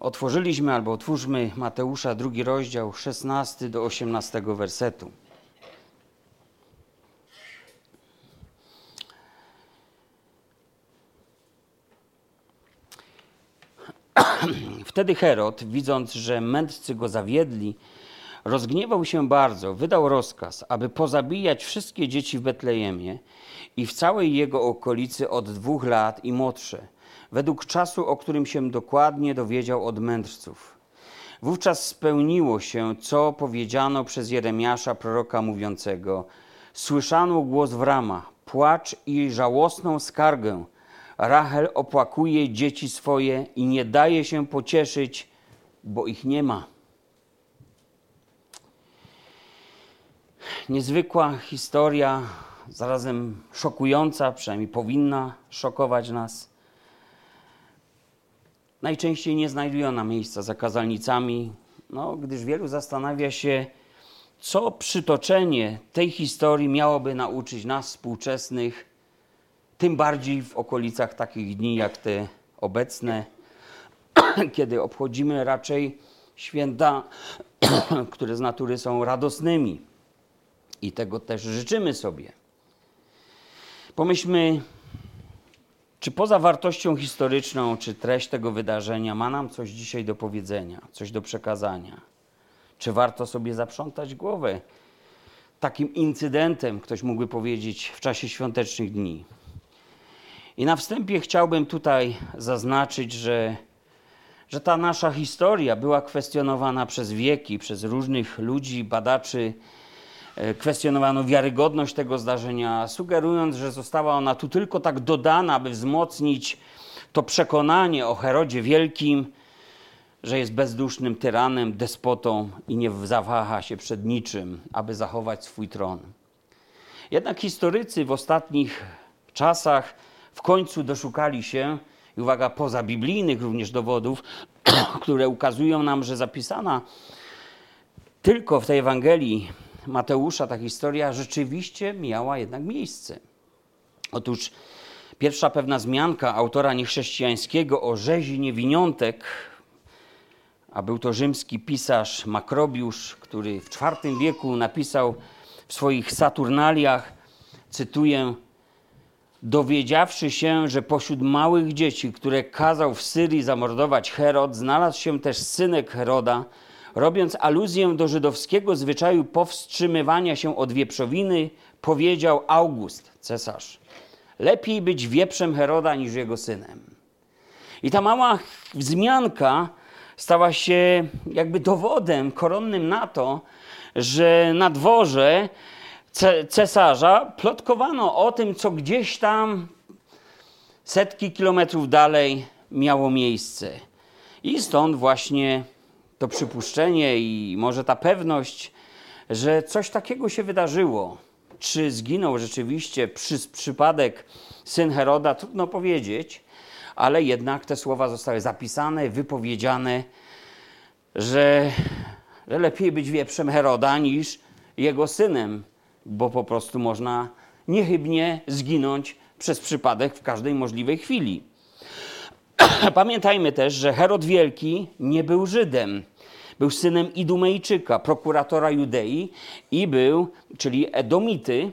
otworzyliśmy albo otwórzmy Mateusza, drugi rozdział, 16 do 18 wersetu. Wtedy Herod, widząc, że mędrcy go zawiedli, rozgniewał się bardzo, wydał rozkaz, aby pozabijać wszystkie dzieci w Betlejemie i w całej jego okolicy od dwóch lat i młodsze, według czasu, o którym się dokładnie dowiedział od mędrców. Wówczas spełniło się, co powiedziano przez Jeremiasza, proroka mówiącego: Słyszano głos w ramach, płacz i żałosną skargę. Rachel opłakuje dzieci swoje i nie daje się pocieszyć, bo ich nie ma. Niezwykła historia, zarazem szokująca, przynajmniej powinna szokować nas. Najczęściej nie znajduje ona miejsca za kazalnicami, no, gdyż wielu zastanawia się, co przytoczenie tej historii miałoby nauczyć nas, współczesnych, tym bardziej w okolicach takich dni jak te obecne, kiedy obchodzimy raczej święta, które z natury są radosnymi. I tego też życzymy sobie. Pomyślmy, czy poza wartością historyczną, czy treść tego wydarzenia ma nam coś dzisiaj do powiedzenia, coś do przekazania? Czy warto sobie zaprzątać głowę takim incydentem, ktoś mógłby powiedzieć, w czasie świątecznych dni? I na wstępie chciałbym tutaj zaznaczyć, że, że ta nasza historia była kwestionowana przez wieki, przez różnych ludzi, badaczy. E, kwestionowano wiarygodność tego zdarzenia, sugerując, że została ona tu tylko tak dodana, aby wzmocnić to przekonanie o Herodzie Wielkim, że jest bezdusznym tyranem, despotą i nie zawaha się przed niczym, aby zachować swój tron. Jednak historycy w ostatnich czasach w końcu doszukali się, i uwaga, poza biblijnych również dowodów, które ukazują nam, że zapisana tylko w tej Ewangelii Mateusza ta historia rzeczywiście miała jednak miejsce. Otóż pierwsza pewna zmianka autora niechrześcijańskiego o rzezi niewiniątek, a był to rzymski pisarz Makrobiusz, który w IV wieku napisał w swoich Saturnaliach, cytuję, Dowiedziawszy się, że pośród małych dzieci, które kazał w Syrii zamordować Herod, znalazł się też synek Heroda, robiąc aluzję do żydowskiego zwyczaju powstrzymywania się od wieprzowiny, powiedział August, cesarz: Lepiej być wieprzem Heroda niż jego synem. I ta mała wzmianka stała się jakby dowodem koronnym na to, że na dworze cesarza plotkowano o tym, co gdzieś tam setki kilometrów dalej miało miejsce. I stąd właśnie to przypuszczenie i może ta pewność, że coś takiego się wydarzyło. Czy zginął rzeczywiście przez przypadek syn Heroda, trudno powiedzieć, ale jednak te słowa zostały zapisane, wypowiedziane, że, że lepiej być wieprzem Heroda niż jego synem bo po prostu można niechybnie zginąć przez przypadek w każdej możliwej chwili. Pamiętajmy też, że Herod Wielki nie był Żydem. Był synem Idumejczyka, prokuratora Judei i był, czyli Edomity,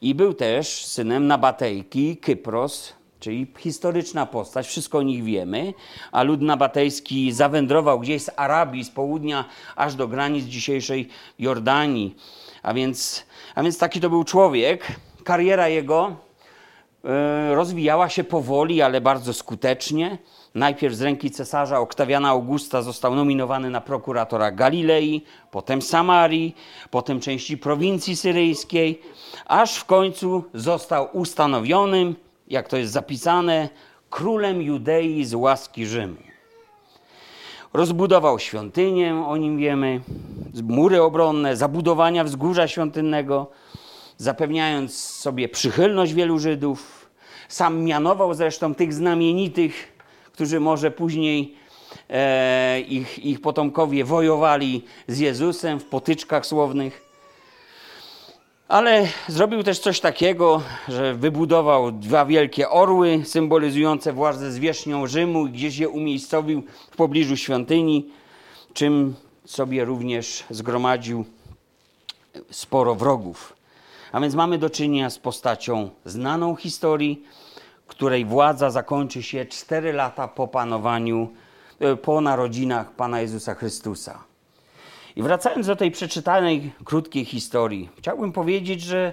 i był też synem Nabatejki, Kypros, czyli historyczna postać, wszystko o nich wiemy, a lud nabatejski zawędrował gdzieś z Arabii, z południa, aż do granic dzisiejszej Jordanii. A więc, a więc taki to był człowiek. Kariera jego y, rozwijała się powoli, ale bardzo skutecznie. Najpierw z ręki cesarza Oktawiana Augusta został nominowany na prokuratora Galilei, potem Samarii, potem części prowincji syryjskiej, aż w końcu został ustanowionym, jak to jest zapisane, królem Judei z łaski Rzymu. Rozbudował świątynię, o nim wiemy, mury obronne, zabudowania wzgórza świątynnego, zapewniając sobie przychylność wielu Żydów. Sam mianował zresztą tych znamienitych, którzy może później e, ich, ich potomkowie wojowali z Jezusem w potyczkach słownych. Ale zrobił też coś takiego, że wybudował dwa wielkie orły symbolizujące władzę zwierzchnią Rzymu i gdzieś je umiejscowił w pobliżu świątyni, czym sobie również zgromadził sporo wrogów. A więc mamy do czynienia z postacią znaną historii, której władza zakończy się cztery lata po panowaniu, e, po narodzinach Pana Jezusa Chrystusa. I wracając do tej przeczytanej krótkiej historii, chciałbym powiedzieć, że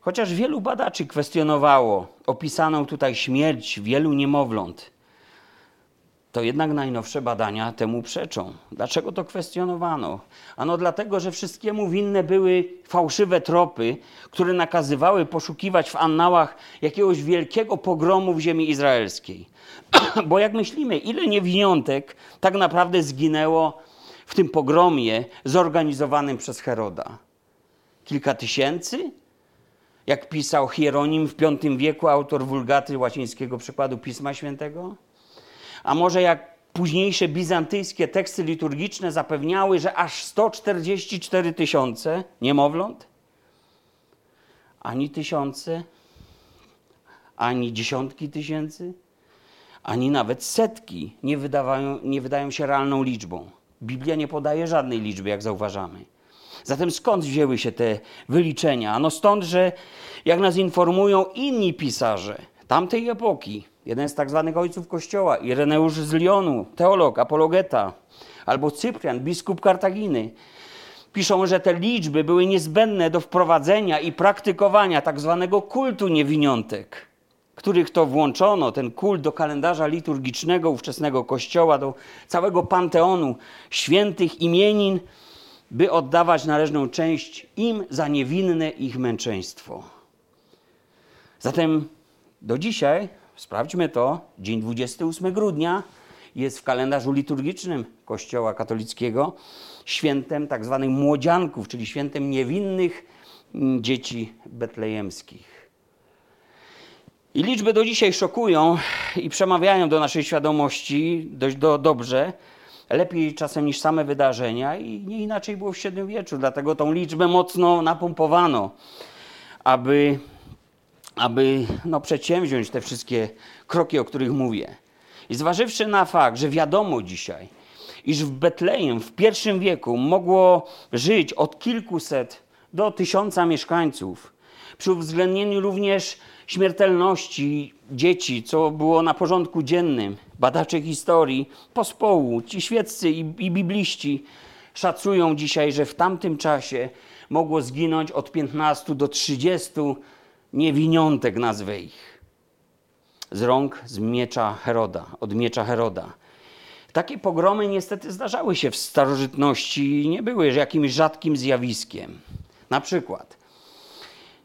chociaż wielu badaczy kwestionowało opisaną tutaj śmierć wielu niemowląt, to jednak najnowsze badania temu przeczą. Dlaczego to kwestionowano? Ano dlatego, że wszystkiemu winne były fałszywe tropy, które nakazywały poszukiwać w annałach jakiegoś wielkiego pogromu w ziemi izraelskiej. Bo jak myślimy, ile niewiniątek tak naprawdę zginęło w tym pogromie zorganizowanym przez Heroda? Kilka tysięcy? Jak pisał Hieronim w V wieku, autor wulgaty łacińskiego przekładu Pisma Świętego? A może jak późniejsze bizantyjskie teksty liturgiczne zapewniały, że aż 144 tysiące niemowląt? Ani tysiące, ani dziesiątki tysięcy, ani nawet setki nie, nie wydają się realną liczbą. Biblia nie podaje żadnej liczby, jak zauważamy. Zatem skąd wzięły się te wyliczenia? Ano stąd, że jak nas informują inni pisarze tamtej epoki, jeden z tak zwanych ojców Kościoła, Ireneusz z Lyonu, teolog, apologeta, albo Cyprian, biskup Kartaginy, piszą, że te liczby były niezbędne do wprowadzenia i praktykowania tak zwanego kultu niewiniątek, których to włączono, ten kult do kalendarza liturgicznego ówczesnego Kościoła, do całego panteonu świętych imienin, by oddawać należną część im za niewinne ich męczeństwo. Zatem do dzisiaj Sprawdźmy to. Dzień 28 grudnia jest w kalendarzu liturgicznym Kościoła katolickiego świętem tak zwanych młodzianków, czyli świętem niewinnych mm, dzieci betlejemskich. I liczby do dzisiaj szokują i przemawiają do naszej świadomości dość do, dobrze, lepiej czasem niż same wydarzenia i nie inaczej było w średniowieczu, dlatego tą liczbę mocno napompowano, aby aby no, przedsięwziąć te wszystkie kroki, o których mówię. I zważywszy na fakt, że wiadomo dzisiaj, iż w Betlejem w pierwszym wieku mogło żyć od kilkuset do tysiąca mieszkańców, przy uwzględnieniu również śmiertelności dzieci, co było na porządku dziennym, badacze historii, pospołu, ci świeccy i, i bibliści szacują dzisiaj, że w tamtym czasie mogło zginąć od 15 do 30 niewiniątek nazwę ich. Z rąk, z miecza Heroda, od miecza Heroda. Takie pogromy niestety zdarzały się w starożytności i nie były jakimś rzadkim zjawiskiem. Na przykład,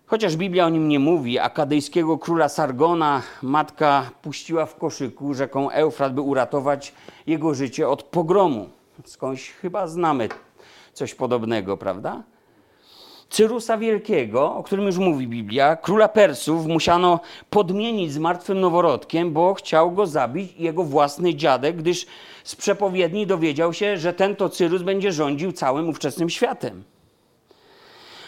chociaż Biblia o nim nie mówi, akadyjskiego króla Sargona matka puściła w koszyku rzeką Eufrat, by uratować jego życie od pogromu. Skądś chyba znamy coś podobnego, prawda? Cyrusa Wielkiego, o którym już mówi Biblia, króla Persów, musiano podmienić z martwym noworodkiem, bo chciał go zabić jego własny dziadek, gdyż z przepowiedni dowiedział się, że ten to Cyrus będzie rządził całym ówczesnym światem.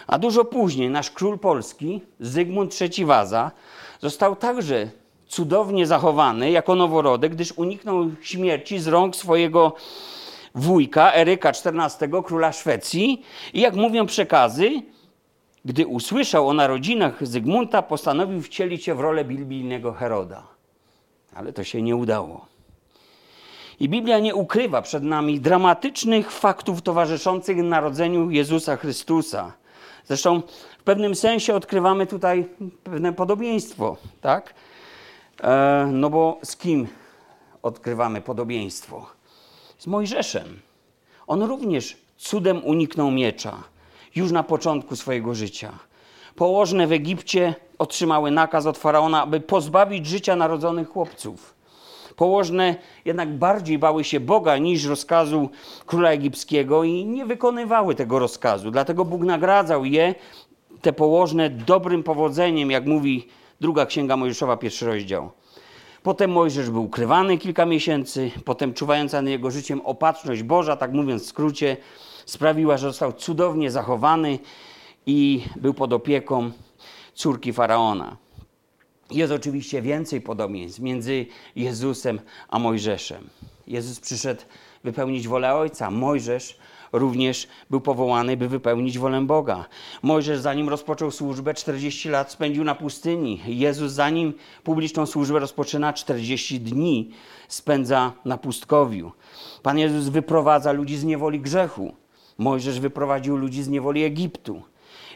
A dużo później nasz król polski, Zygmunt III Waza, został także cudownie zachowany jako noworodek, gdyż uniknął śmierci z rąk swojego wujka Eryka XIV, króla Szwecji. I jak mówią przekazy, gdy usłyszał o narodzinach Zygmunta, postanowił wcielić się w rolę biblijnego Heroda. Ale to się nie udało. I Biblia nie ukrywa przed nami dramatycznych faktów towarzyszących narodzeniu Jezusa Chrystusa. Zresztą w pewnym sensie odkrywamy tutaj pewne podobieństwo, tak? E, no bo z kim odkrywamy podobieństwo? Z Mojżeszem. On również cudem uniknął miecza już na początku swojego życia. Położne w Egipcie otrzymały nakaz od faraona, aby pozbawić życia narodzonych chłopców. Położne jednak bardziej bały się Boga niż rozkazu króla egipskiego i nie wykonywały tego rozkazu. Dlatego Bóg nagradzał je, te położne, dobrym powodzeniem, jak mówi druga księga Mojżeszowa, pierwszy rozdział. Potem Mojżesz był ukrywany kilka miesięcy, potem czuwająca nad jego życiem opatrzność Boża, tak mówiąc w skrócie, sprawiła, że został cudownie zachowany i był pod opieką córki faraona. Jest oczywiście więcej podobieństw między Jezusem a Mojżeszem. Jezus przyszedł wypełnić wolę Ojca. Mojżesz również był powołany, by wypełnić wolę Boga. Mojżesz, zanim rozpoczął służbę, 40 lat spędził na pustyni. Jezus, zanim publiczną służbę rozpoczyna, 40 dni spędza na pustkowiu. Pan Jezus wyprowadza ludzi z niewoli grzechu. Mojżesz wyprowadził ludzi z niewoli Egiptu.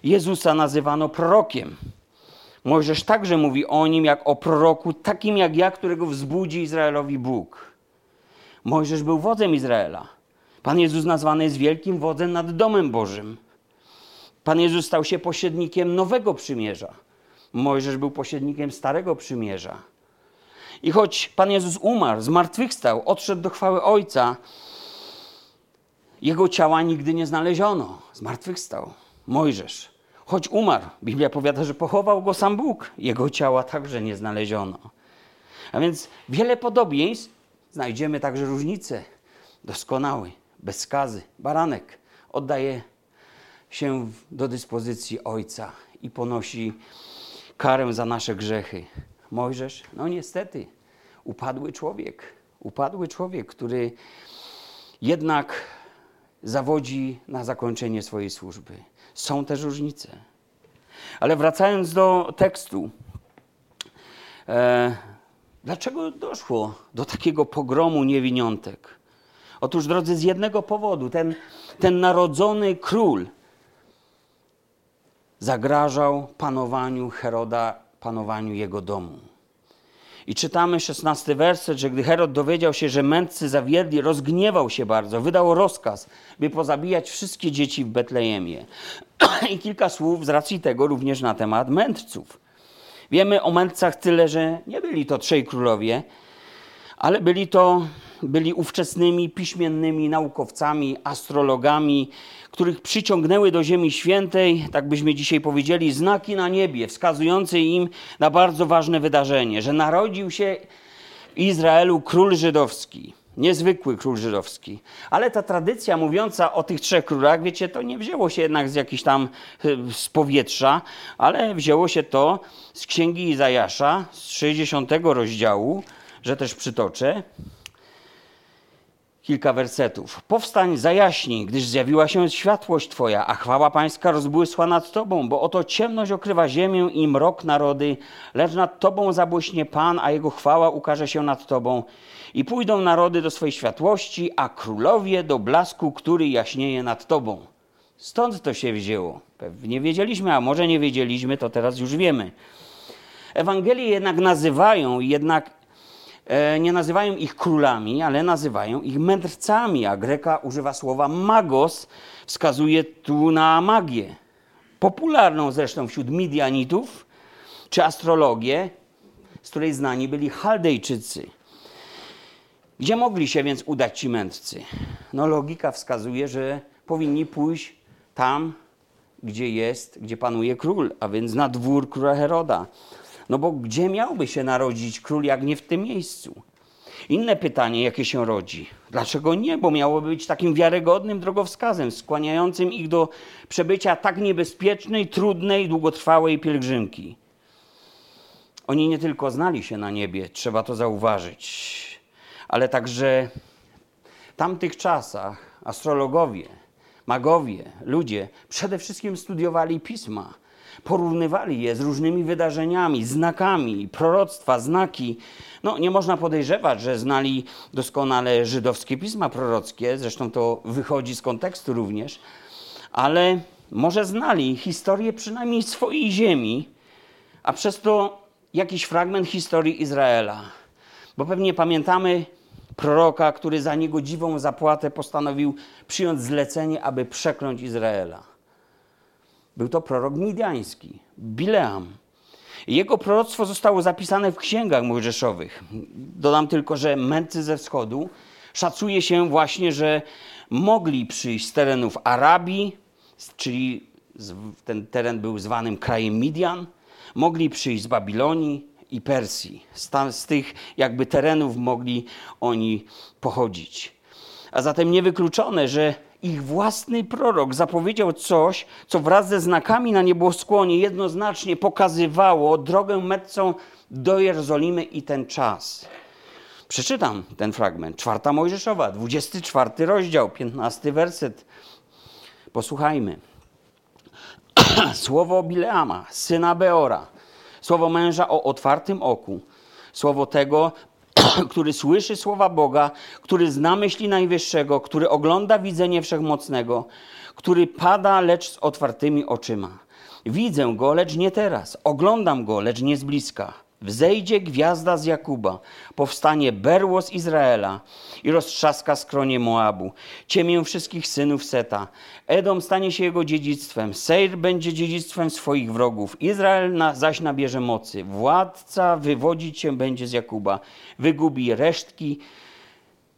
Jezusa nazywano prorokiem. Mojżesz także mówi o nim jak o proroku, takim jak ja, którego wzbudzi Izraelowi Bóg. Mojżesz był wodzem Izraela. Pan Jezus nazwany jest wielkim wodzem nad domem Bożym. Pan Jezus stał się pośrednikiem nowego przymierza. Mojżesz był pośrednikiem starego przymierza. I choć Pan Jezus umarł, zmartwychwstał, odszedł do chwały Ojca, jego ciała nigdy nie znaleziono. Zmartwychwstał. Mojżesz. Choć umarł, Biblia powiada, że pochował go sam Bóg. Jego ciała także nie znaleziono. A więc wiele podobieństw, znajdziemy także różnice. Doskonały, bez skazy, baranek oddaje się do dyspozycji Ojca i ponosi karę za nasze grzechy. Mojżesz, no niestety, upadły człowiek, upadły człowiek, który jednak zawodzi na zakończenie swojej służby. Są też różnice. Ale wracając do tekstu, e, dlaczego doszło do takiego pogromu niewiniątek? Otóż, drodzy, z jednego powodu ten, ten narodzony król zagrażał panowaniu Heroda, panowaniu jego domu. I czytamy szesnasty werset, że gdy Herod dowiedział się, że mędrcy zawiedli, rozgniewał się bardzo, wydał rozkaz, by pozabijać wszystkie dzieci w Betlejemie. I kilka słów z racji tego również na temat mędrców. Wiemy o mędrcach tyle, że nie byli to trzej królowie, ale byli to byli ówczesnymi piśmiennymi naukowcami, astrologami, których przyciągnęły do Ziemi Świętej, tak byśmy dzisiaj powiedzieli, znaki na niebie, wskazujące im na bardzo ważne wydarzenie, że narodził się w Izraelu król żydowski. Niezwykły król żydowski. Ale ta tradycja mówiąca o tych trzech królach, wiecie, to nie wzięło się jednak z jakichś tam e, z powietrza, ale wzięło się to z księgi Izajasza, z 60 rozdziału, że też przytoczę kilka wersetów. Powstań, zajaśnij, gdyż zjawiła się światłość Twoja, a chwała Pańska rozbłysła nad Tobą, bo oto ciemność okrywa ziemię i mrok narody, lecz nad Tobą zabłyśnie Pan, a Jego chwała ukaże się nad Tobą. I pójdą narody do swojej światłości, a królowie do blasku, który jaśnieje nad Tobą. Stąd to się wzięło. Pewnie wiedzieliśmy, a może nie wiedzieliśmy, to teraz już wiemy. Ewangelie jednak nazywają, jednak nie nazywają ich królami, ale nazywają ich mędrcami, a Greka używa słowa magos, wskazuje tu na magię. Popularną zresztą wśród Midianitów, czy astrologię, z której znani byli Chaldejczycy. Gdzie mogli się więc udać ci mędrcy? No logika wskazuje, że powinni pójść tam, gdzie jest, gdzie panuje król, a więc na dwór króla Heroda. No bo gdzie miałby się narodzić król, jak nie w tym miejscu? Inne pytanie, jakie się rodzi. Dlaczego nie? Bo miałoby być takim wiarygodnym drogowskazem, skłaniającym ich do przebycia tak niebezpiecznej, trudnej, długotrwałej pielgrzymki. Oni nie tylko znali się na niebie, trzeba to zauważyć, ale także w tamtych czasach astrologowie, magowie, ludzie przede wszystkim studiowali pisma porównywali je z różnymi wydarzeniami, znakami, proroctwa, znaki. No, nie można podejrzewać, że znali doskonale żydowskie pisma prorockie, zresztą to wychodzi z kontekstu również, ale może znali historię przynajmniej swojej ziemi, a przez to jakiś fragment historii Izraela. Bo pewnie pamiętamy proroka, który za niegodziwą zapłatę postanowił przyjąć zlecenie, aby przekląć Izraela. Był to prorok midiański, Bileam. Jego proroctwo zostało zapisane w księgach mojżeszowych. Dodam tylko, że mędrcy ze wschodu szacuje się właśnie, że mogli przyjść z terenów Arabii, czyli ten teren był zwanym krajem Midian, mogli przyjść z Babilonii i Persji. Z, tam, z tych jakby terenów mogli oni pochodzić. A zatem niewykluczone, że Ich własny prorok zapowiedział coś, co wraz ze znakami na nieboskłonie jednoznacznie pokazywało drogę metcą do Jerozolimy i ten czas. Przeczytam ten fragment. Czwarta Mojżeszowa, 24 rozdział, 15 werset. Posłuchajmy. Słowo Bileama, syna Beora, słowo męża o otwartym oku, słowo tego, który słyszy słowa Boga, który zna myśli Najwyższego, który ogląda widzenie Wszechmocnego, który pada, lecz z otwartymi oczyma. Widzę go, lecz nie teraz. Oglądam go, lecz nie z bliska. Wzejdzie gwiazda z Jakuba, powstanie berło z Izraela i roztrzaska skronie Moabu, ciemię wszystkich synów Seta. Edom stanie się jego dziedzictwem, Seir będzie dziedzictwem swoich wrogów, Izrael na, zaś nabierze mocy. Władca wywodzić się będzie z Jakuba, wygubi resztki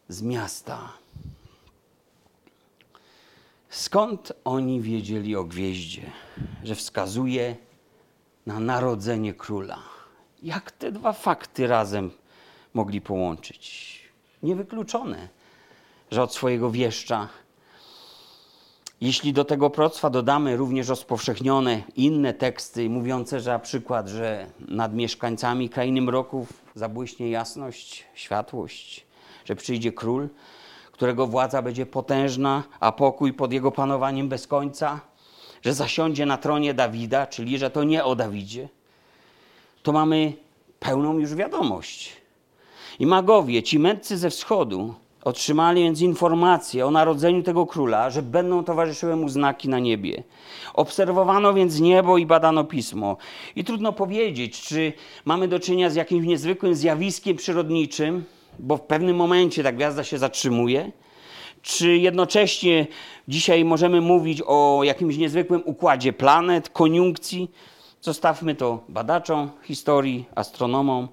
z miasta. Skąd oni wiedzieli o gwieździe, że wskazuje na narodzenie króla? Jak te dwa fakty razem mogli połączyć? Niewykluczone, że od swojego wieszcza. Jeśli do tego proctwa dodamy również rozpowszechnione inne teksty mówiące, że na przykład, że nad mieszkańcami krainy mroków zabłyśnie jasność, światłość, że przyjdzie król, którego władza będzie potężna, a pokój pod jego panowaniem bez końca, że zasiądzie na tronie Dawida, czyli że to nie o Dawidzie, to mamy pełną już wiadomość. I magowie, ci mędrcy ze wschodu, otrzymali więc informację o narodzeniu tego króla, że będą towarzyszyły mu znaki na niebie. Obserwowano więc niebo i badano pismo. I trudno powiedzieć, czy mamy do czynienia z jakimś niezwykłym zjawiskiem przyrodniczym, bo w pewnym momencie ta gwiazda się zatrzymuje, czy jednocześnie dzisiaj możemy mówić o jakimś niezwykłym układzie planet, koniunkcji. Zostawmy to badaczom historii, astronomom,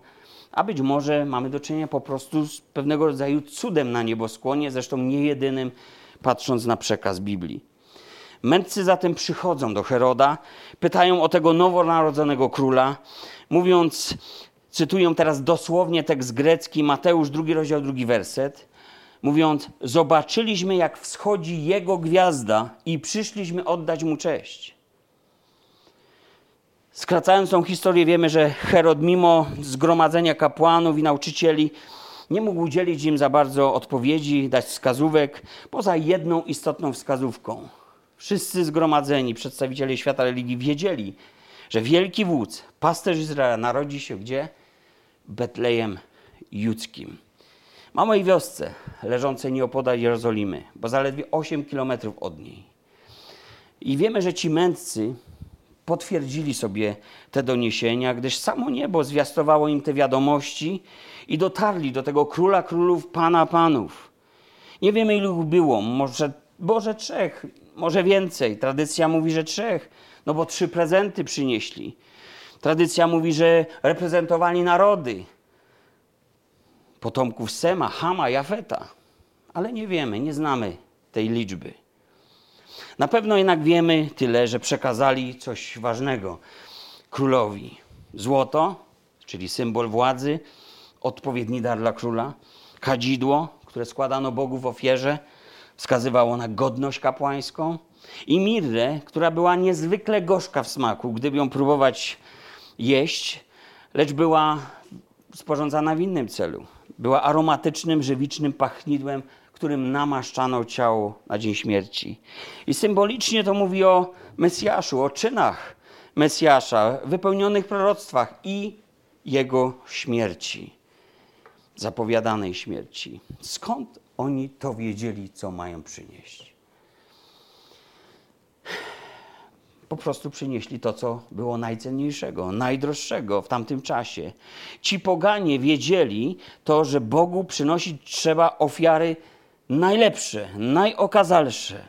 a być może mamy do czynienia po prostu z pewnego rodzaju cudem na nieboskłonie, zresztą nie jedynym, patrząc na przekaz Biblii. Mędrcy zatem przychodzą do Heroda, pytają o tego nowonarodzonego króla, mówiąc, cytują teraz dosłownie tekst grecki, Mateusz, drugi rozdział, drugi werset, mówiąc, zobaczyliśmy jak wschodzi jego gwiazda i przyszliśmy oddać mu cześć. Skracając tą historię, wiemy, że Herod, mimo zgromadzenia kapłanów i nauczycieli, nie mógł udzielić im za bardzo odpowiedzi, dać wskazówek, poza jedną istotną wskazówką. Wszyscy zgromadzeni przedstawiciele świata religii wiedzieli, że wielki wódz, pasterz Izraela narodzi się gdzie? Betlejem Judzkim. Małej wiosce leżącej nieopodal Jerozolimy, bo zaledwie 8 kilometrów od niej. I wiemy, że ci mędrcy potwierdzili sobie te doniesienia, gdyż samo niebo zwiastowało im te wiadomości i dotarli do tego króla królów, pana panów. Nie wiemy, ilu było, może, może trzech, może więcej. Tradycja mówi, że trzech, no bo trzy prezenty przynieśli. Tradycja mówi, że reprezentowali narody, potomków Sema, Hama, Jafeta. Ale nie wiemy, nie znamy tej liczby. Na pewno jednak wiemy tyle, że przekazali coś ważnego królowi. Złoto, czyli symbol władzy, odpowiedni dar dla króla, kadzidło, które składano Bogu w ofierze, wskazywało na godność kapłańską, i mirrę, która była niezwykle gorzka w smaku, gdyby ją próbować jeść, lecz była sporządzana w innym celu. Była aromatycznym, żywicznym pachnidłem którym namaszczano ciało na dzień śmierci. I symbolicznie to mówi o Mesjaszu, o czynach Mesjasza, wypełnionych proroctwach i jego śmierci, zapowiadanej śmierci. Skąd oni to wiedzieli, co mają przynieść? po prostu przynieśli to, co było najcenniejszego, najdroższego w tamtym czasie. Ci poganie wiedzieli to, że Bogu przynosić trzeba ofiary najlepsze, najokazalsze.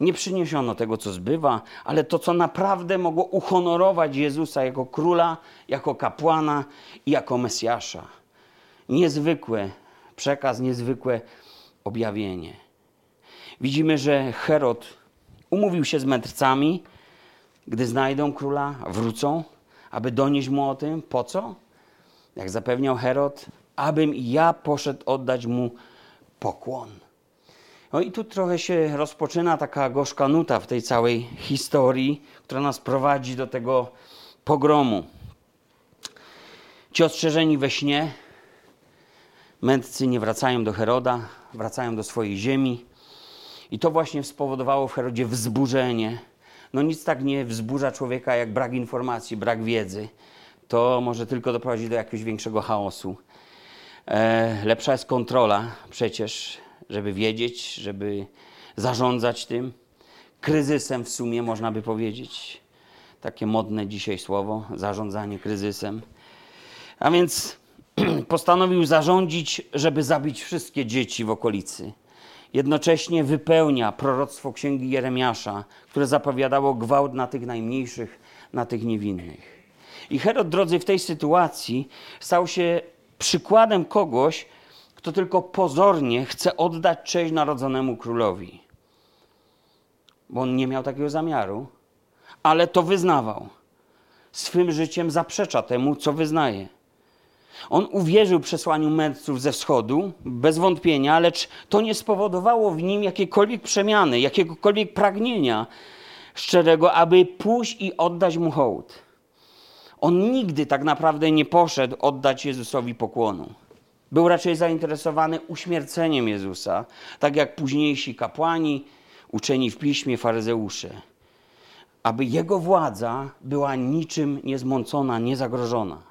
Nie przyniesiono tego, co zbywa, ale to, co naprawdę mogło uhonorować Jezusa jako króla, jako kapłana i jako Mesjasza. Niezwykłe przekaz, niezwykłe objawienie. Widzimy, że Herod umówił się z mędrcami, gdy znajdą króla, wrócą, aby donieść mu o tym. Po co? Jak zapewniał Herod, abym ja poszedł oddać mu pokłon. No i tu trochę się rozpoczyna taka gorzka nuta w tej całej historii, która nas prowadzi do tego pogromu. Ci ostrzeżeni we śnie, mędrcy nie wracają do Heroda, wracają do swojej ziemi. I to właśnie spowodowało w Herodzie wzburzenie. No nic tak nie wzburza człowieka jak brak informacji, brak wiedzy. To może tylko doprowadzić do jakiegoś większego chaosu. E, lepsza jest kontrola przecież, żeby wiedzieć, żeby zarządzać tym. Kryzysem w sumie można by powiedzieć. Takie modne dzisiaj słowo, zarządzanie kryzysem. A więc postanowił zarządzić, żeby zabić wszystkie dzieci w okolicy. Jednocześnie wypełnia proroctwo księgi Jeremiasza, które zapowiadało gwałt na tych najmniejszych, na tych niewinnych. I Herod, drodzy, w tej sytuacji stał się przykładem kogoś, kto tylko pozornie chce oddać cześć narodzonemu królowi. Bo on nie miał takiego zamiaru, ale to wyznawał. Swym życiem zaprzecza temu, co wyznaje. On uwierzył przesłaniu mędrców ze wschodu, bez wątpienia, lecz to nie spowodowało w nim jakiejkolwiek przemiany, jakiegokolwiek pragnienia szczerego, aby pójść i oddać mu hołd. On nigdy tak naprawdę nie poszedł oddać Jezusowi pokłonu. Był raczej zainteresowany uśmierceniem Jezusa, tak jak późniejsi kapłani, uczeni w piśmie, faryzeusze. Aby jego władza była niczym niezmącona, niezagrożona.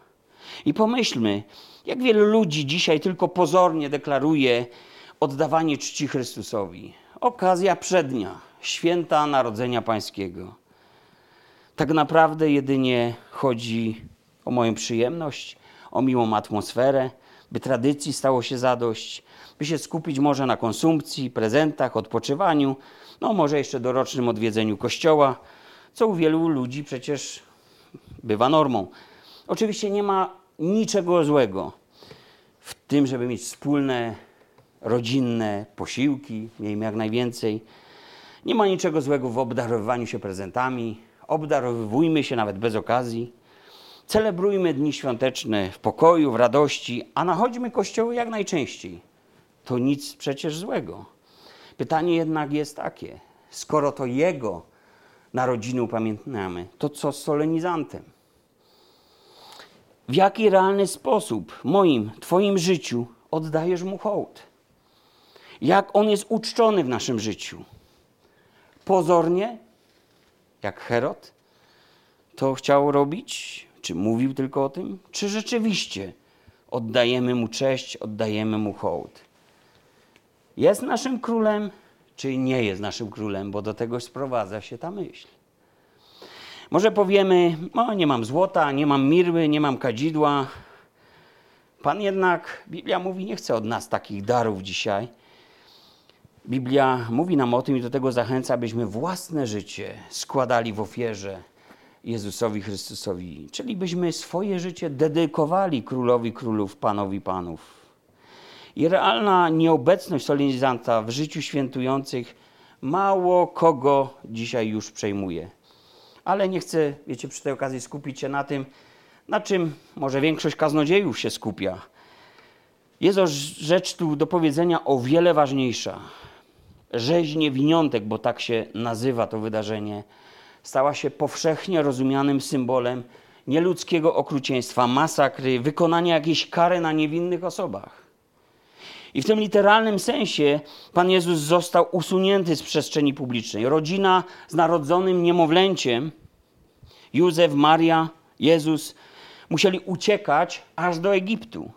I pomyślmy, jak wielu ludzi dzisiaj tylko pozornie deklaruje oddawanie czci Chrystusowi. Okazja przednia, święta Narodzenia Pańskiego. Tak naprawdę jedynie chodzi o moją przyjemność, o miłą atmosferę, by tradycji stało się zadość, by się skupić może na konsumpcji, prezentach, odpoczywaniu, no może jeszcze dorocznym odwiedzeniu kościoła, co u wielu ludzi przecież bywa normą. Oczywiście nie ma niczego złego w tym, żeby mieć wspólne, rodzinne posiłki, miejmy jak najwięcej. Nie ma niczego złego w obdarowywaniu się prezentami, obdarowywujmy się nawet bez okazji. Celebrujmy dni świąteczne w pokoju, w radości, a nachodźmy kościoły jak najczęściej. To nic przecież złego. Pytanie jednak jest takie: skoro to Jego narodziny upamiętniamy, to co z solenizantem? W jaki realny sposób moim, Twoim życiu oddajesz mu hołd? Jak on jest uczczony w naszym życiu? Pozornie, jak Herod to chciał robić? Czy mówił tylko o tym? Czy rzeczywiście oddajemy mu cześć, oddajemy mu hołd? Jest naszym królem, czy nie jest naszym królem, bo do tego sprowadza się ta myśl. Może powiemy, no nie mam złota, nie mam mirły, nie mam kadzidła. Pan jednak, Biblia mówi, nie chce od nas takich darów dzisiaj. Biblia mówi nam o tym i do tego zachęca, abyśmy własne życie składali w ofierze Jezusowi Chrystusowi. Czyli byśmy swoje życie dedykowali Królowi Królów, Panowi Panów. I realna nieobecność solenizanta w życiu świętujących mało kogo dzisiaj już przejmuje ale nie chcę, wiecie, przy tej okazji skupić się na tym, na czym może większość kaznodziejów się skupia. Jest rzecz tu do powiedzenia o wiele ważniejsza. Rzeźnie winiątek, bo tak się nazywa to wydarzenie, stała się powszechnie rozumianym symbolem nieludzkiego okrucieństwa, masakry, wykonania jakiejś kary na niewinnych osobach. I w tym literalnym sensie Pan Jezus został usunięty z przestrzeni publicznej. Rodzina z narodzonym niemowlęciem, Józef, Maria, Jezus, musieli uciekać aż do Egiptu.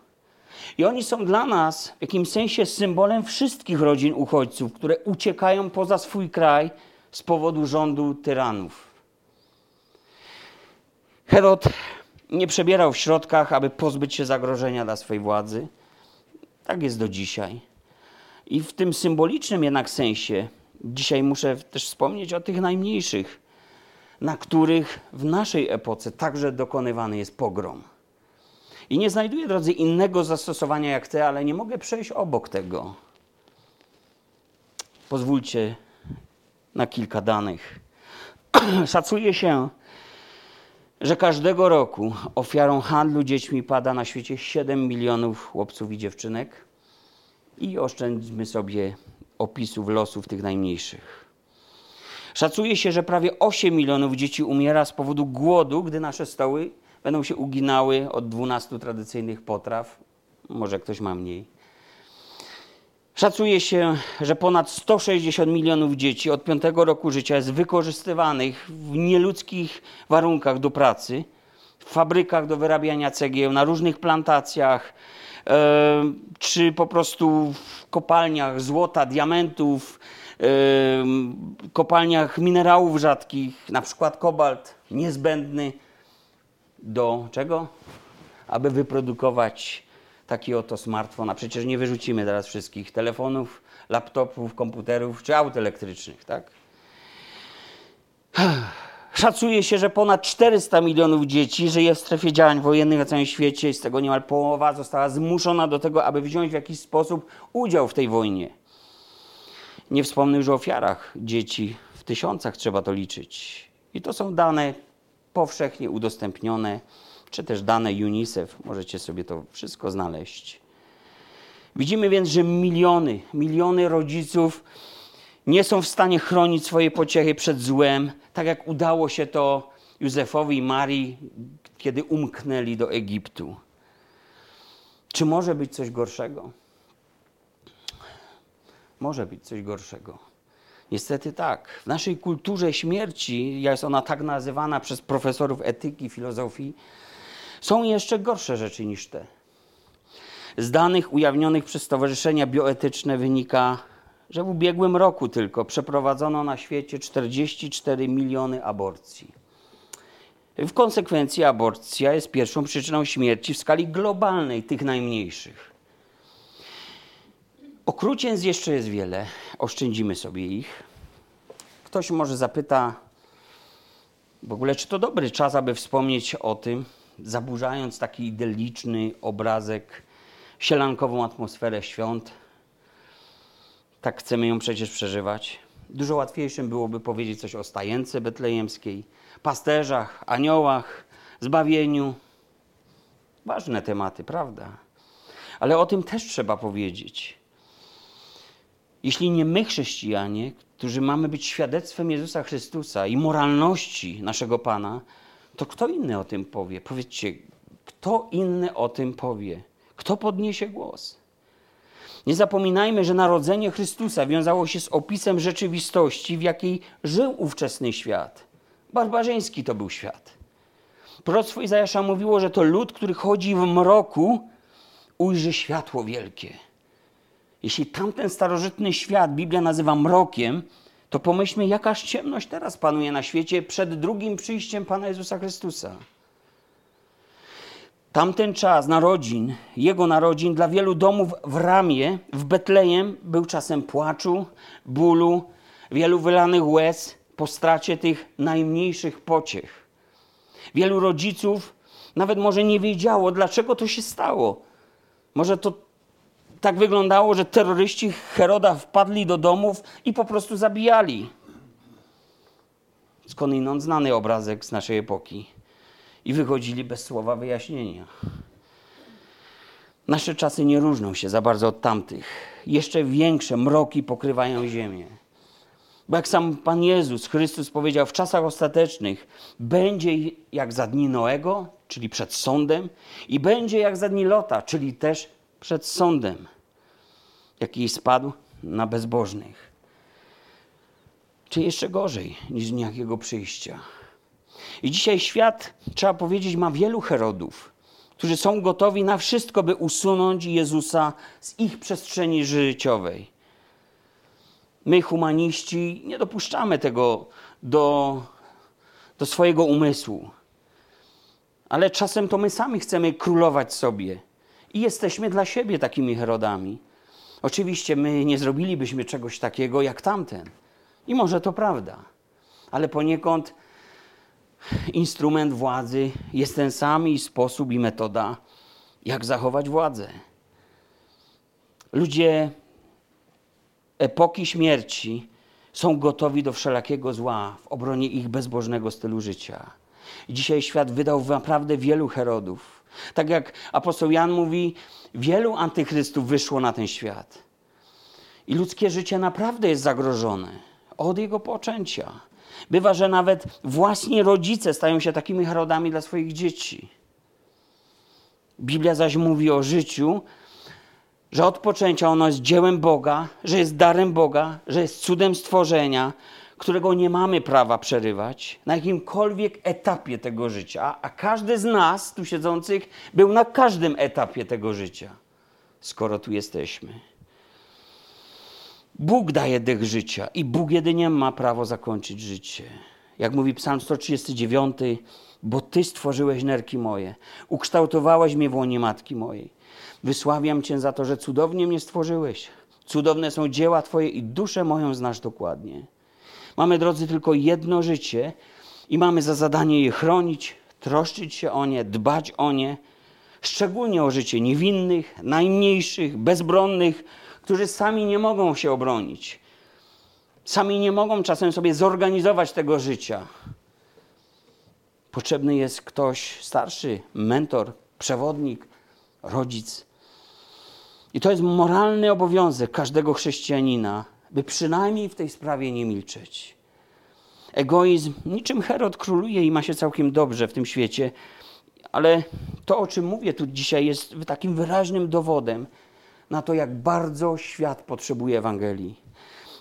I oni są dla nas w jakimś sensie symbolem wszystkich rodzin uchodźców, które uciekają poza swój kraj z powodu rządu tyranów. Herod nie przebierał w środkach, aby pozbyć się zagrożenia dla swojej władzy. Tak jest do dzisiaj. I w tym symbolicznym jednak sensie, dzisiaj muszę też wspomnieć o tych najmniejszych, na których w naszej epoce także dokonywany jest pogrom. I nie znajduję, drodzy, innego zastosowania jak te, ale nie mogę przejść obok tego. Pozwólcie na kilka danych. Szacuje się, że każdego roku ofiarą handlu dziećmi pada na świecie 7 milionów chłopców i dziewczynek i oszczędźmy sobie opisów losów tych najmniejszych. Szacuje się, że prawie 8 milionów dzieci umiera z powodu głodu, gdy nasze stoły będą się uginały od 12 tradycyjnych potraw. Może ktoś ma mniej. Szacuje się, że ponad 160 milionów dzieci od 5 roku życia jest wykorzystywanych w nieludzkich warunkach do pracy, w fabrykach do wyrabiania cegieł, na różnych plantacjach, e, czy po prostu w kopalniach złota, diamentów, e, kopalniach minerałów rzadkich, na przykład kobalt, niezbędny do czego? Aby wyprodukować taki oto smartfon, a przecież nie wyrzucimy teraz wszystkich telefonów, laptopów, komputerów czy aut elektrycznych, tak? Szacuje się, że ponad 400 milionów dzieci żyje w strefie działań wojennych na całym świecie i z tego niemal połowa została zmuszona do tego, aby wziąć w jakiś sposób udział w tej wojnie. Nie wspomnę już o ofiarach dzieci, w tysiącach trzeba to liczyć. I to są dane powszechnie udostępnione czy też dane UNICEF. Możecie sobie to wszystko znaleźć. Widzimy więc, że miliony, miliony rodziców nie są w stanie chronić swojej pociechy przed złem, tak jak udało się to Józefowi i Marii, kiedy umknęli do Egiptu. Czy może być coś gorszego? Może być coś gorszego. Niestety tak. W naszej kulturze śmierci, jest ona tak nazywana przez profesorów etyki, filozofii, są jeszcze gorsze rzeczy niż te. Z danych ujawnionych przez Stowarzyszenia Bioetyczne wynika, że w ubiegłym roku tylko przeprowadzono na świecie 44 miliony aborcji. W konsekwencji aborcja jest pierwszą przyczyną śmierci w skali globalnej tych najmniejszych. Okrucieństw jeszcze jest wiele, oszczędzimy sobie ich. Ktoś może zapyta, w ogóle czy to dobry czas, aby wspomnieć o tym, zaburzając taki idylliczny obrazek, sielankową atmosferę świąt. Tak chcemy ją przecież przeżywać. Dużo łatwiejszym byłoby powiedzieć coś o stajence betlejemskiej, pasterzach, aniołach, zbawieniu. Ważne tematy, prawda? Ale o tym też trzeba powiedzieć. Jeśli nie my, chrześcijanie, którzy mamy być świadectwem Jezusa Chrystusa i moralności naszego Pana, to kto inny o tym powie? Powiedzcie, kto inny o tym powie? Kto podniesie głos? Nie zapominajmy, że narodzenie Chrystusa wiązało się z opisem rzeczywistości, w jakiej żył ówczesny świat. Barbarzyński to był świat. Proroctwo Izajasza mówiło, że to lud, który chodzi w mroku, ujrzy światło wielkie. Jeśli tamten starożytny świat Biblia nazywa mrokiem, to pomyślmy, jakaż ciemność teraz panuje na świecie przed drugim przyjściem Pana Jezusa Chrystusa. Tamten czas narodzin, jego narodzin dla wielu domów w Ramie, w Betlejem był czasem płaczu, bólu, wielu wylanych łez po stracie tych najmniejszych pociech. Wielu rodziców nawet może nie wiedziało, dlaczego to się stało. Może to tak wyglądało, że terroryści Heroda wpadli do domów i po prostu zabijali. Skądinąd znany obrazek z naszej epoki. I wychodzili bez słowa wyjaśnienia. Nasze czasy nie różnią się za bardzo od tamtych. Jeszcze większe mroki pokrywają ziemię. Bo jak sam Pan Jezus Chrystus powiedział, w czasach ostatecznych będzie jak za dni Noego, czyli przed sądem, i będzie jak za dni Lota, czyli też przed sądem jaki spadł na bezbożnych. Czy jeszcze gorzej niż jego przyjścia. I dzisiaj świat, trzeba powiedzieć, ma wielu Herodów, którzy są gotowi na wszystko, by usunąć Jezusa z ich przestrzeni życiowej. My, humaniści, nie dopuszczamy tego do, do swojego umysłu. Ale czasem to my sami chcemy królować sobie i jesteśmy dla siebie takimi Herodami. Oczywiście my nie zrobilibyśmy czegoś takiego jak tamten. I może to prawda, ale poniekąd instrument władzy jest ten sam i sposób i metoda, jak zachować władzę. Ludzie epoki śmierci są gotowi do wszelakiego zła w obronie ich bezbożnego stylu życia. Dzisiaj świat wydał naprawdę wielu Herodów. Tak jak apostoł Jan mówi, wielu antychrystów wyszło na ten świat. I ludzkie życie naprawdę jest zagrożone od jego poczęcia. Bywa, że nawet własni rodzice stają się takimi Herodami dla swoich dzieci. Biblia zaś mówi o życiu, że od poczęcia ono jest dziełem Boga, że jest darem Boga, że jest cudem stworzenia, którego nie mamy prawa przerywać na jakimkolwiek etapie tego życia, a każdy z nas tu siedzących był na każdym etapie tego życia, skoro tu jesteśmy. Bóg daje dech życia i Bóg jedynie ma prawo zakończyć życie. Jak mówi Psalm 139, bo Ty stworzyłeś nerki moje, ukształtowałeś mnie w łonie matki mojej. Wysławiam Cię za to, że cudownie mnie stworzyłeś. Cudowne są dzieła Twoje i duszę moją znasz dokładnie. Mamy, drodzy, tylko jedno życie i mamy za zadanie je chronić, troszczyć się o nie, dbać o nie, szczególnie o życie niewinnych, najmniejszych, bezbronnych, którzy sami nie mogą się obronić. Sami nie mogą czasem sobie zorganizować tego życia. Potrzebny jest ktoś starszy, mentor, przewodnik, rodzic. I to jest moralny obowiązek każdego chrześcijanina, by przynajmniej w tej sprawie nie milczeć. Egoizm niczym Herod króluje i ma się całkiem dobrze w tym świecie, ale to, o czym mówię tu dzisiaj, jest takim wyraźnym dowodem na to, jak bardzo świat potrzebuje Ewangelii.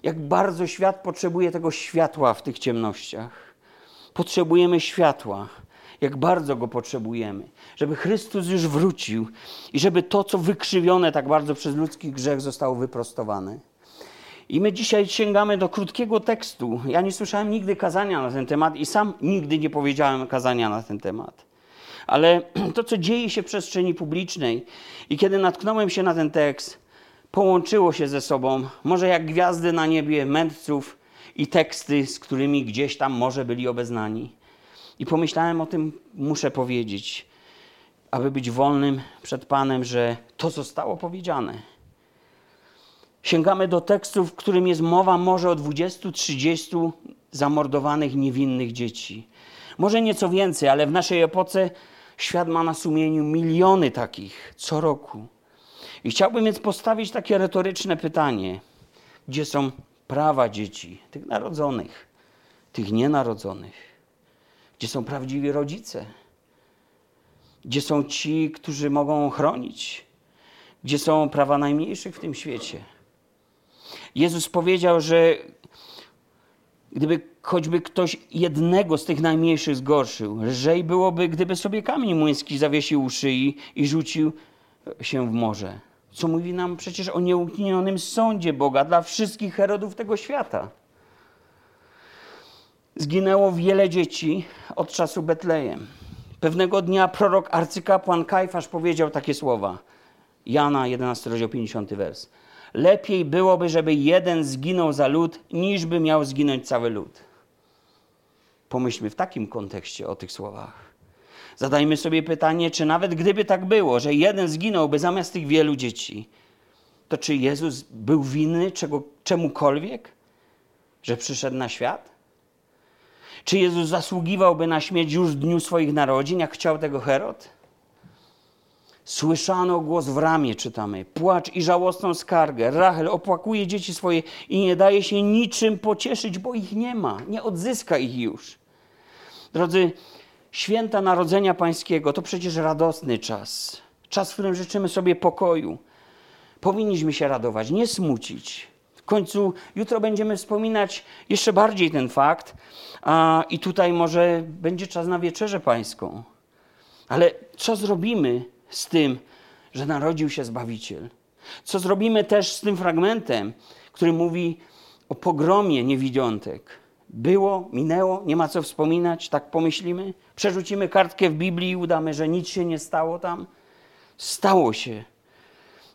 Jak bardzo świat potrzebuje tego światła w tych ciemnościach. Potrzebujemy światła. Jak bardzo go potrzebujemy. Żeby Chrystus już wrócił i żeby to, co wykrzywione tak bardzo przez ludzki grzech, zostało wyprostowane. I my dzisiaj sięgamy do krótkiego tekstu. Ja nie słyszałem nigdy kazania na ten temat i sam nigdy nie powiedziałem kazania na ten temat. Ale to, co dzieje się w przestrzeni publicznej i kiedy natknąłem się na ten tekst, połączyło się ze sobą, może jak gwiazdy na niebie, mędrców i teksty, z którymi gdzieś tam może byli obeznani. I pomyślałem o tym, muszę powiedzieć, aby być wolnym przed Panem, że to zostało powiedziane. Sięgamy do tekstów, w którym jest mowa może o 20-30 zamordowanych niewinnych dzieci. Może nieco więcej, ale w naszej epoce świat ma na sumieniu miliony takich co roku. I chciałbym więc postawić takie retoryczne pytanie: gdzie są prawa dzieci, tych narodzonych, tych nienarodzonych? Gdzie są prawdziwi rodzice? Gdzie są ci, którzy mogą chronić? Gdzie są prawa najmniejszych w tym świecie? Jezus powiedział, że gdyby choćby ktoś jednego z tych najmniejszych zgorszył, lżej byłoby, gdyby sobie kamień młyński zawiesił u szyi i rzucił się w morze. Co mówi nam przecież o nieuniknionym sądzie Boga dla wszystkich Herodów tego świata. Zginęło wiele dzieci od czasu Betlejem. Pewnego dnia prorok arcykapłan Kajfasz powiedział takie słowa. Jana 11, rozdział 50, wers. Lepiej byłoby, żeby jeden zginął za lud, niż by miał zginąć cały lud. Pomyślmy w takim kontekście o tych słowach. Zadajmy sobie pytanie, czy nawet gdyby tak było, że jeden zginąłby zamiast tych wielu dzieci, to czy Jezus był winny czego, czemukolwiek, że przyszedł na świat? Czy Jezus zasługiwałby na śmierć już w dniu swoich narodzin, jak chciał tego Herod? Słyszano głos w ramię, czytamy, płacz i żałosną skargę. Rachel opłakuje dzieci swoje i nie daje się niczym pocieszyć, bo ich nie ma, nie odzyska ich już. Drodzy, święta Narodzenia Pańskiego to przecież radosny czas. Czas, w którym życzymy sobie pokoju. Powinniśmy się radować, nie smucić. W końcu jutro będziemy wspominać jeszcze bardziej ten fakt, a, i tutaj może będzie czas na wieczerzę pańską. Ale co zrobimy z tym, że narodził się Zbawiciel? Co zrobimy też z tym fragmentem, który mówi o pogromie niewidziątek? Było, minęło, nie ma co wspominać, tak pomyślimy? Przerzucimy kartkę w Biblii i udamy, że nic się nie stało tam? Stało się.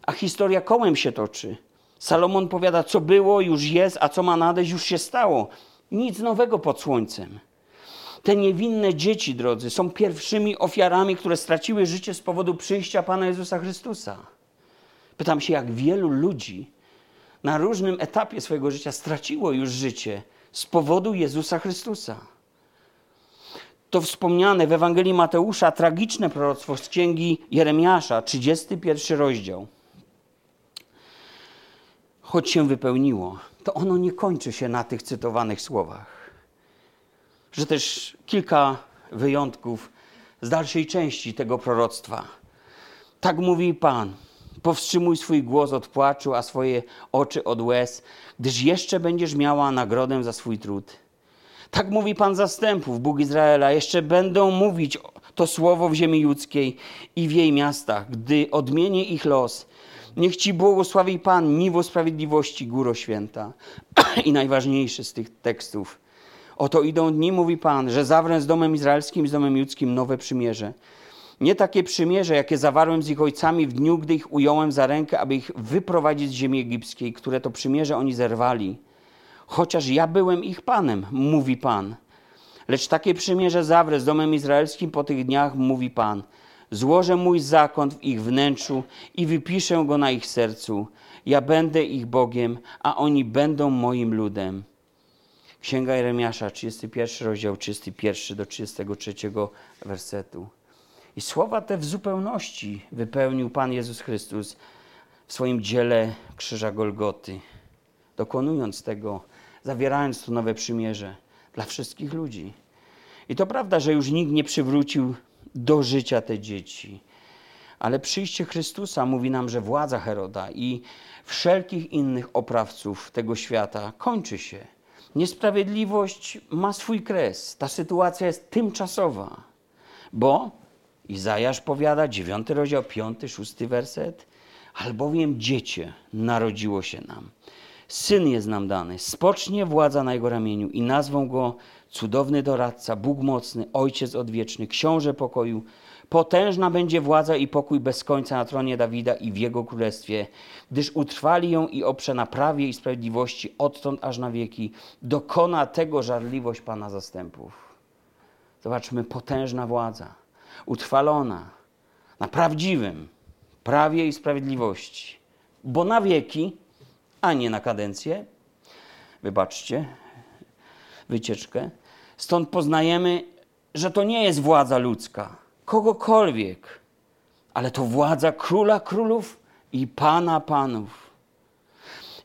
A historia kołem się toczy. Salomon powiada, co było, już jest, a co ma nadejść, już się stało. Nic nowego pod słońcem. Te niewinne dzieci, drodzy, są pierwszymi ofiarami, które straciły życie z powodu przyjścia Pana Jezusa Chrystusa. Pytam się, jak wielu ludzi na różnym etapie swojego życia straciło już życie z powodu Jezusa Chrystusa. To wspomniane w Ewangelii Mateusza tragiczne proroctwo z księgi Jeremiasza, 31 rozdział. choć się wypełniło, to ono nie kończy się na tych cytowanych słowach. Że też kilka wyjątków z dalszej części tego proroctwa. Tak mówi Pan. Powstrzymuj swój głos od płaczu, a swoje oczy od łez, gdyż jeszcze będziesz miała nagrodę za swój trud. Tak mówi Pan zastępów, Bóg Izraela. Jeszcze będą mówić to słowo w ziemi ludzkiej i w jej miastach, gdy odmienię ich los. Niech Ci błogosławi Pan, niwo sprawiedliwości, góro święta. I najważniejszy z tych tekstów. Oto idą dni, mówi Pan, że zawrę z domem izraelskim i z domem judzkim nowe przymierze. Nie takie przymierze, jakie zawarłem z ich ojcami w dniu, gdy ich ująłem za rękę, aby ich wyprowadzić z ziemi egipskiej, które to przymierze oni zerwali. Chociaż ja byłem ich Panem, mówi Pan. Lecz takie przymierze zawrę z domem izraelskim po tych dniach, mówi Pan. Złożę mój zakon w ich wnętrzu i wypiszę go na ich sercu. Ja będę ich Bogiem, a oni będą moim ludem. Księga Jeremiasza, 31 rozdział, 31 do 33 wersetu. I słowa te w zupełności wypełnił Pan Jezus Chrystus w swoim dziele Krzyża Golgoty, dokonując tego, zawierając to nowe przymierze dla wszystkich ludzi. I to prawda, że już nikt nie przywrócił do życia te dzieci. Ale przyjście Chrystusa mówi nam, że władza Heroda i wszelkich innych oprawców tego świata kończy się. Niesprawiedliwość ma swój kres. Ta sytuacja jest tymczasowa, bo Izajasz powiada, 9 rozdział, 5, 6 werset, albowiem dziecię narodziło się nam. Syn jest nam dany, spocznie władza na jego ramieniu i nazwą go cudowny doradca, Bóg mocny, Ojciec odwieczny, Książę pokoju. Potężna będzie władza i pokój bez końca na tronie Dawida i w jego królestwie, gdyż utrwali ją i oprze na prawie i sprawiedliwości odtąd aż na wieki. Dokona tego żarliwość Pana zastępów. Zobaczmy, potężna władza, utrwalona na prawdziwym prawie i sprawiedliwości, bo na wieki, a nie na kadencję. Wybaczcie wycieczkę. Stąd poznajemy, że to nie jest władza ludzka, kogokolwiek, ale to władza króla królów i pana panów.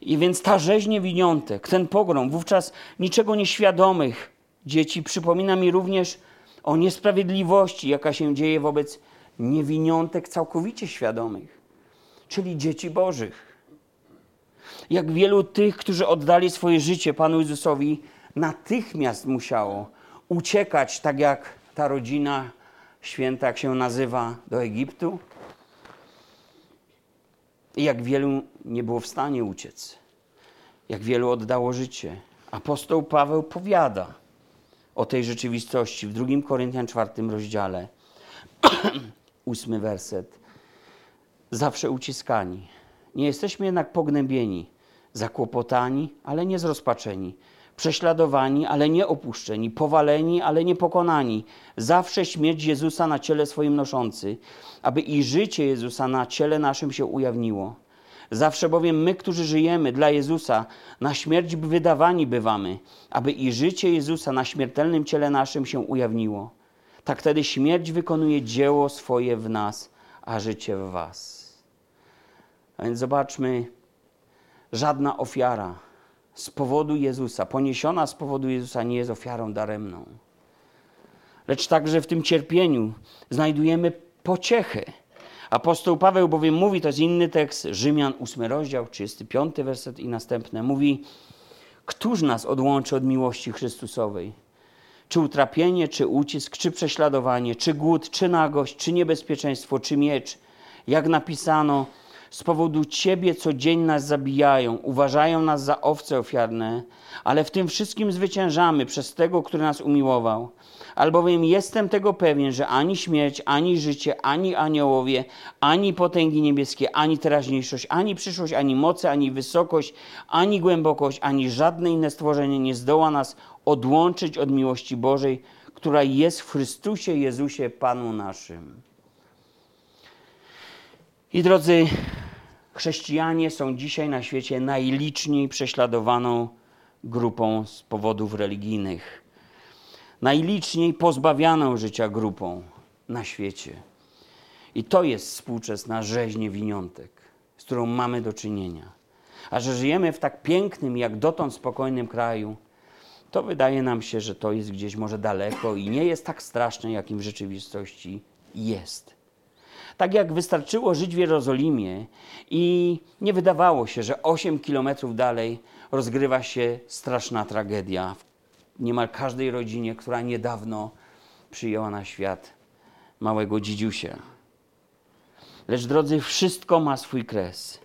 I więc ta rzeź niewiniątek, ten pogrom, wówczas niczego nieświadomych dzieci przypomina mi również o niesprawiedliwości, jaka się dzieje wobec niewiniątek całkowicie świadomych, czyli dzieci Bożych. Jak wielu tych, którzy oddali swoje życie Panu Jezusowi, natychmiast musiało uciekać, tak jak ta rodzina święta, jak się nazywa, do Egiptu. I jak wielu nie było w stanie uciec, jak wielu oddało życie. Apostoł Paweł powiada o tej rzeczywistości w 2 Koryntian 4 rozdziale, ósmy werset. Zawsze uciskani. Nie jesteśmy jednak pognębieni, zakłopotani, ale nie zrozpaczeni prześladowani, ale nie opuszczeni, powaleni, ale nie pokonani, zawsze śmierć Jezusa na ciele swoim noszący, aby i życie Jezusa na ciele naszym się ujawniło. Zawsze bowiem my, którzy żyjemy dla Jezusa, na śmierć wydawani bywamy, aby i życie Jezusa na śmiertelnym ciele naszym się ujawniło. Tak wtedy śmierć wykonuje dzieło swoje w nas, a życie w was. A więc zobaczmy, żadna ofiara z powodu Jezusa, poniesiona z powodu Jezusa, nie jest ofiarą daremną. Lecz także w tym cierpieniu znajdujemy pociechę. Apostoł Paweł bowiem mówi, to jest inny tekst, Rzymian 8 rozdział, 35 werset i następne, mówi, Któż nas odłączy od miłości Chrystusowej? Czy utrapienie, czy ucisk, czy prześladowanie, czy głód, czy nagość, czy niebezpieczeństwo, czy miecz? Jak napisano, z powodu Ciebie co dzień nas zabijają, uważają nas za owce ofiarne, ale w tym wszystkim zwyciężamy przez tego, który nas umiłował. Albowiem jestem tego pewien, że ani śmierć, ani życie, ani aniołowie, ani potęgi niebieskie, ani teraźniejszość, ani przyszłość, ani moce, ani wysokość, ani głębokość, ani żadne inne stworzenie nie zdoła nas odłączyć od miłości Bożej, która jest w Chrystusie Jezusie Panu naszym. I drodzy, chrześcijanie są dzisiaj na świecie najliczniej prześladowaną grupą z powodów religijnych. Najliczniej pozbawianą życia grupą na świecie. I to jest współczesna rzeź niewiniątek, z którą mamy do czynienia. A że żyjemy w tak pięknym, jak dotąd spokojnym kraju, to wydaje nam się, że to jest gdzieś może daleko i nie jest tak straszne, jakim w rzeczywistości jest. Tak jak wystarczyło żyć w Jerozolimie i nie wydawało się, że 8 kilometrów dalej rozgrywa się straszna tragedia w niemal każdej rodzinie, która niedawno przyjęła na świat małego dzidziusia. Lecz drodzy, wszystko ma swój kres.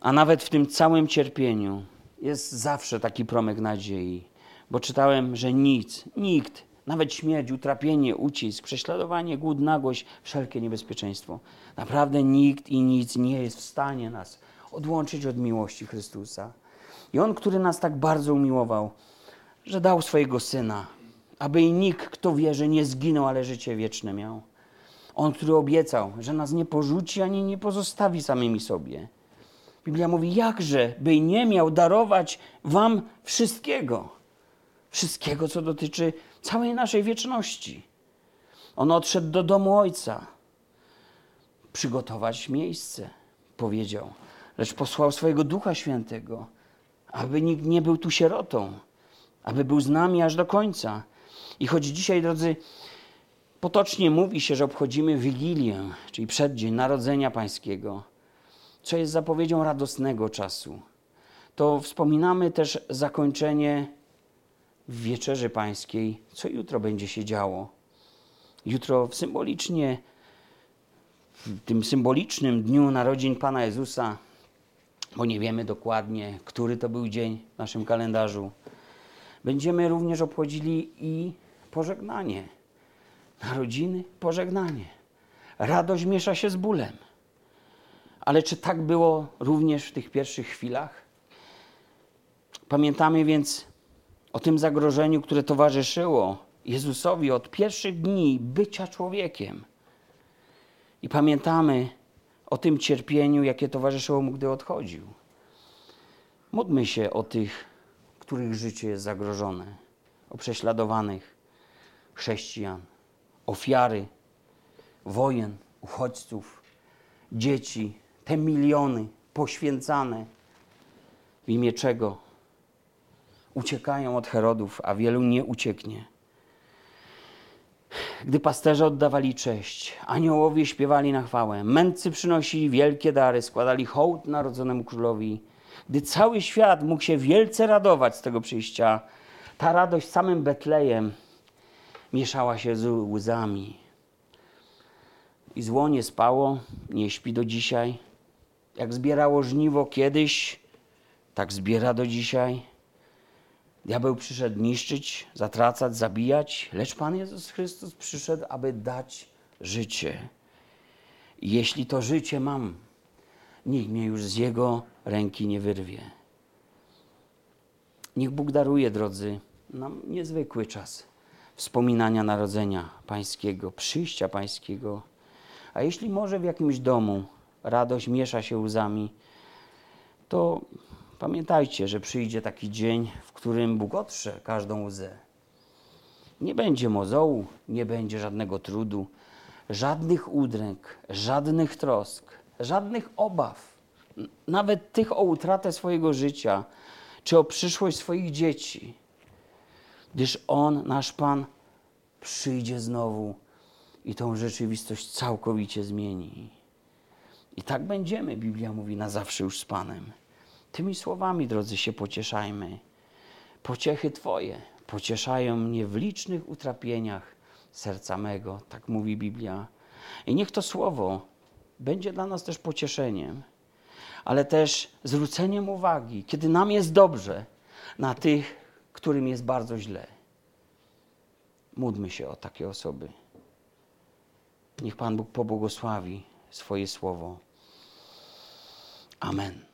A nawet w tym całym cierpieniu jest zawsze taki promyk nadziei, bo czytałem, że nic, nikt, nawet śmierć, utrapienie, ucisk, prześladowanie, głód, nagość, wszelkie niebezpieczeństwo. Naprawdę nikt i nic nie jest w stanie nas odłączyć od miłości Chrystusa. I On, który nas tak bardzo umiłował, że dał swojego Syna, aby i nikt, kto wierzy, nie zginął, ale życie wieczne miał. On, który obiecał, że nas nie porzuci ani nie pozostawi samymi sobie. Biblia mówi, jakże by nie miał darować wam wszystkiego. Wszystkiego, co dotyczy całej naszej wieczności. On odszedł do domu Ojca, przygotować miejsce, powiedział, lecz posłał swojego Ducha Świętego, aby nikt nie był tu sierotą, aby był z nami aż do końca. I choć dzisiaj, drodzy, potocznie mówi się, że obchodzimy Wigilię, czyli przeddzień Narodzenia Pańskiego, co jest zapowiedzią radosnego czasu, to wspominamy też zakończenie w Wieczerzy Pańskiej, co jutro będzie się działo. Jutro w symbolicznie, w tym symbolicznym dniu narodzin Pana Jezusa, bo nie wiemy dokładnie, który to był dzień w naszym kalendarzu, będziemy również obchodzili i pożegnanie. Narodziny, pożegnanie. Radość miesza się z bólem. Ale czy tak było również w tych pierwszych chwilach? Pamiętamy więc o tym zagrożeniu, które towarzyszyło Jezusowi od pierwszych dni bycia człowiekiem. I pamiętamy o tym cierpieniu, jakie towarzyszyło mu, gdy odchodził. Módlmy się o tych, których życie jest zagrożone, o prześladowanych chrześcijan, ofiary wojen, uchodźców, dzieci, te miliony poświęcane, w imię czego uciekają od Herodów, a wielu nie ucieknie. Gdy pasterze oddawali cześć, aniołowie śpiewali na chwałę, mędrcy przynosili wielkie dary, składali hołd narodzonemu królowi. Gdy cały świat mógł się wielce radować z tego przyjścia, ta radość samym Betlejem mieszała się z łzami. I zło nie spało, nie śpi do dzisiaj. Jak zbierało żniwo kiedyś, tak zbiera do dzisiaj. Diabeł przyszedł niszczyć, zatracać, zabijać, lecz Pan Jezus Chrystus przyszedł, aby dać życie. I jeśli to życie mam, nikt mnie już z Jego ręki nie wyrwie. Niech Bóg daruje, drodzy, nam niezwykły czas wspominania narodzenia Pańskiego, przyjścia Pańskiego. A jeśli może w jakimś domu radość miesza się łzami, to pamiętajcie, że przyjdzie taki dzień, w którym Bóg otrze każdą łzę. Nie będzie mozołu, nie będzie żadnego trudu, żadnych udręk, żadnych trosk, żadnych obaw, nawet tych o utratę swojego życia czy o przyszłość swoich dzieci, gdyż On, nasz Pan, przyjdzie znowu i tą rzeczywistość całkowicie zmieni. I tak będziemy, Biblia mówi, na zawsze już z Panem. Tymi słowami, drodzy, się pocieszajmy. Pociechy Twoje pocieszają mnie w licznych utrapieniach serca mego, tak mówi Biblia. I niech to słowo będzie dla nas też pocieszeniem, ale też zwróceniem uwagi, kiedy nam jest dobrze, na tych, którym jest bardzo źle. Módlmy się o takie osoby. Niech Pan Bóg pobłogosławi swoje słowo. Amen.